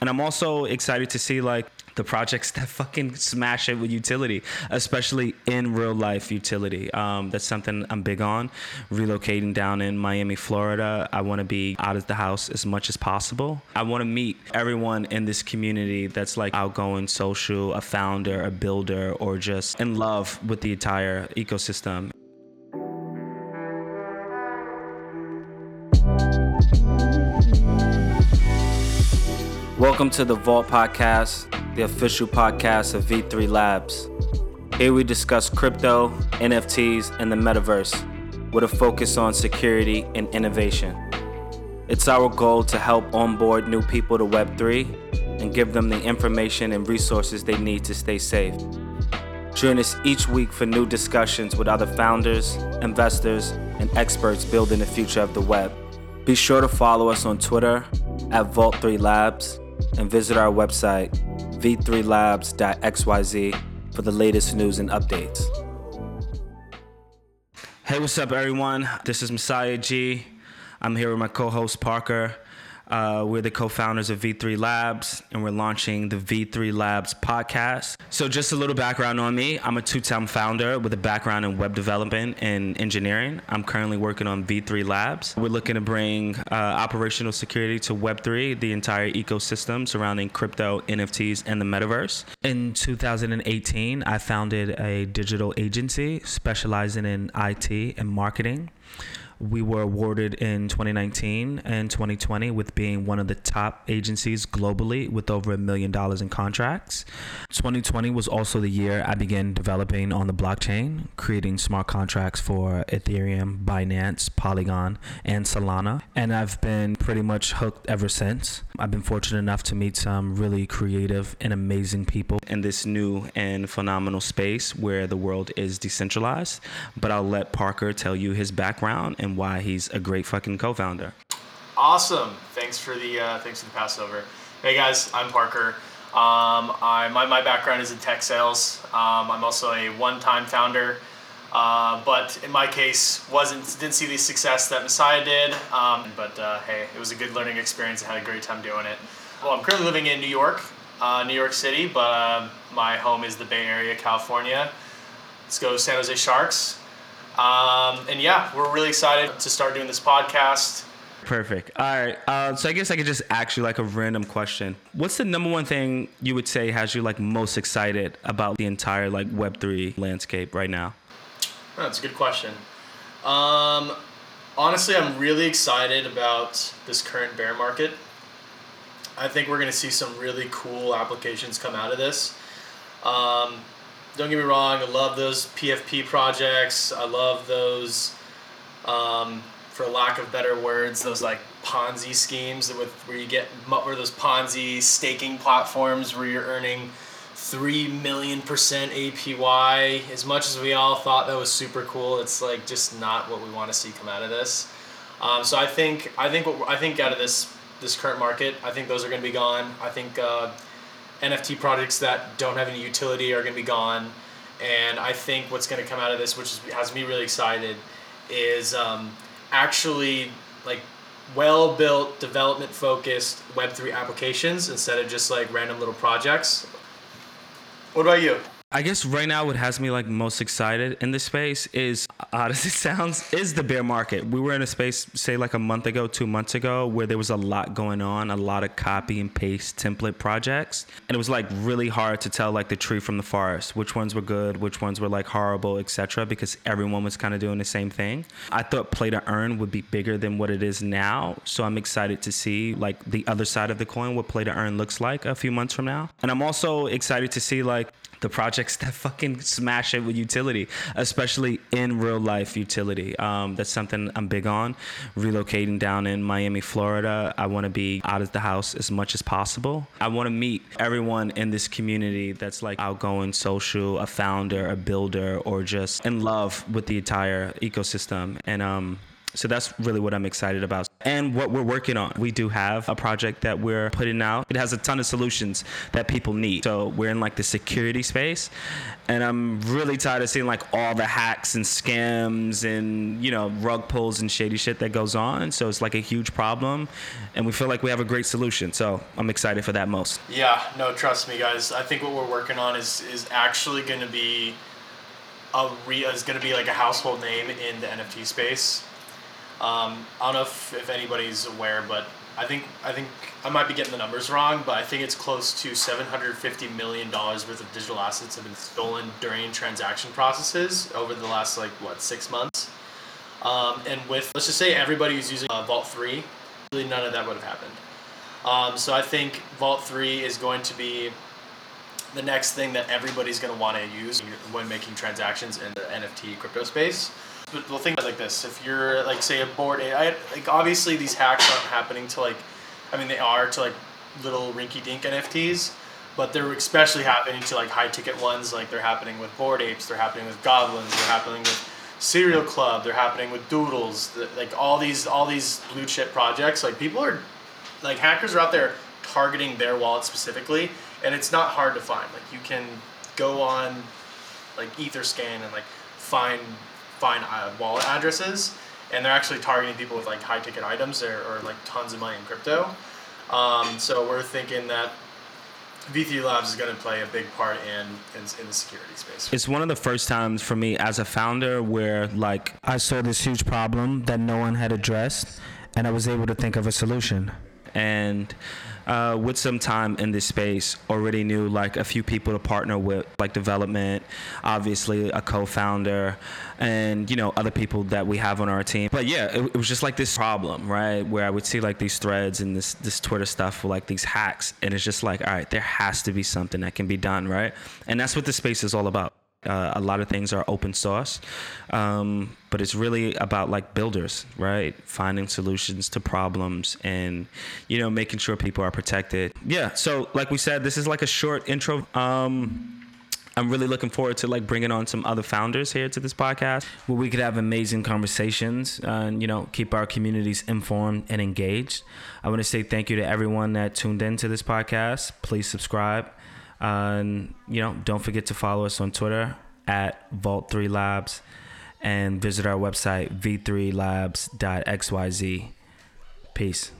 And I'm also excited to see like the projects that fucking smash it with utility, especially in real life utility. Um, that's something I'm big on. Relocating down in Miami, Florida, I want to be out of the house as much as possible. I want to meet everyone in this community that's like outgoing, social, a founder, a builder, or just in love with the entire ecosystem. Welcome to the Vault Podcast, the official podcast of V3 Labs. Here we discuss crypto, NFTs, and the metaverse with a focus on security and innovation. It's our goal to help onboard new people to Web3 and give them the information and resources they need to stay safe. Join us each week for new discussions with other founders, investors, and experts building the future of the web. Be sure to follow us on Twitter at Vault3 Labs and visit our website, v3labs.xyz, for the latest news and updates. Hey, what's up, everyone? This is Messiah G. I'm here with my co host, Parker. Uh, we're the co-founders of V3 Labs, and we're launching the V3 Labs podcast. So, just a little background on me: I'm a two-time founder with a background in web development and engineering. I'm currently working on V3 Labs. We're looking to bring uh, operational security to Web3, the entire ecosystem surrounding crypto, NFTs, and the metaverse. In 2018, I founded a digital agency specializing in IT and marketing. We were awarded in 2019 and 2020 with being one of the top agencies globally with over a million dollars in contracts. 2020 was also the year I began developing on the blockchain, creating smart contracts for Ethereum, Binance, Polygon, and Solana. And I've been pretty much hooked ever since. I've been fortunate enough to meet some really creative and amazing people in this new and phenomenal space where the world is decentralized. But I'll let Parker tell you his background and why he's a great fucking co-founder. Awesome. Thanks for the uh, thanks for the passover. Hey guys, I'm Parker. Um, I, my, my background is in tech sales. Um, I'm also a one-time founder, uh, but in my case, wasn't didn't see the success that Messiah did. Um, but uh, hey, it was a good learning experience. I had a great time doing it. Well, I'm currently living in New York, uh, New York City, but um, my home is the Bay Area, California. Let's go San Jose Sharks. Um, and yeah, we're really excited to start doing this podcast. Perfect. All right. Uh, so I guess I could just ask you like a random question. What's the number one thing you would say has you like most excited about the entire like Web three landscape right now? Oh, that's a good question. Um, honestly, I'm really excited about this current bear market. I think we're going to see some really cool applications come out of this. Um, don't get me wrong, I love those PFP projects. I love those, um, for lack of better words, those like Ponzi schemes with where you get where those Ponzi staking platforms where you're earning three million percent APY. As much as we all thought that was super cool, it's like just not what we want to see come out of this. Um, so I think I think what I think out of this this current market, I think those are going to be gone. I think. Uh, NFT projects that don't have any utility are going to be gone. And I think what's going to come out of this, which is, has me really excited, is um, actually like well built, development focused Web3 applications instead of just like random little projects. What about you? I guess right now what has me like most excited in this space is odd uh, as it sounds is the bear market. We were in a space say like a month ago, 2 months ago where there was a lot going on, a lot of copy and paste template projects, and it was like really hard to tell like the tree from the forest, which ones were good, which ones were like horrible, etc. because everyone was kind of doing the same thing. I thought play to earn would be bigger than what it is now, so I'm excited to see like the other side of the coin what play to earn looks like a few months from now. And I'm also excited to see like the projects that fucking smash it with utility, especially in real life utility. Um, that's something I'm big on. Relocating down in Miami, Florida, I want to be out of the house as much as possible. I want to meet everyone in this community that's like outgoing, social, a founder, a builder, or just in love with the entire ecosystem. And um, so that's really what I'm excited about. And what we're working on. We do have a project that we're putting out. It has a ton of solutions that people need. So we're in like the security space, and I'm really tired of seeing like all the hacks and scams and you know rug pulls and shady shit that goes on. So it's like a huge problem, and we feel like we have a great solution. So I'm excited for that most. Yeah, no, trust me, guys. I think what we're working on is is actually going to be a re is going to be like a household name in the NFT space. Um, I don't know if, if anybody's aware, but I think I think I might be getting the numbers wrong, but I think it's close to seven hundred fifty million dollars worth of digital assets have been stolen during transaction processes over the last like what six months. Um, and with let's just say everybody who's using uh, Vault three, really none of that would have happened. Um, so I think Vault three is going to be the next thing that everybody's going to want to use when making transactions in the NFT crypto space. But we'll think about like this: if you're like say a board, I, like obviously these hacks aren't happening to like, I mean they are to like little rinky-dink NFTs, but they're especially happening to like high-ticket ones. Like they're happening with Bored Apes, they're happening with Goblins, they're happening with Serial Club, they're happening with Doodles. Like all these all these blue chip projects, like people are, like hackers are out there targeting their wallet specifically, and it's not hard to find. Like you can go on like Etherscan and like find find uh, wallet addresses, and they're actually targeting people with like high ticket items or, or like tons of money in crypto. Um, so we're thinking that V3 Labs is going to play a big part in, in in the security space. It's one of the first times for me as a founder where like I saw this huge problem that no one had addressed, and I was able to think of a solution. And uh, with some time in this space, already knew like a few people to partner with, like development, obviously a co-founder, and you know other people that we have on our team. But yeah, it, it was just like this problem, right? Where I would see like these threads and this this Twitter stuff, with like these hacks, and it's just like, all right, there has to be something that can be done, right? And that's what the space is all about. Uh, a lot of things are open source, um, but it's really about like builders, right? Finding solutions to problems and you know making sure people are protected. Yeah. So like we said, this is like a short intro. Um, I'm really looking forward to like bringing on some other founders here to this podcast where we could have amazing conversations and you know keep our communities informed and engaged. I want to say thank you to everyone that tuned in to this podcast. Please subscribe. And you know, don't forget to follow us on Twitter at Vault3 Labs and visit our website v3labs.xyz. Peace.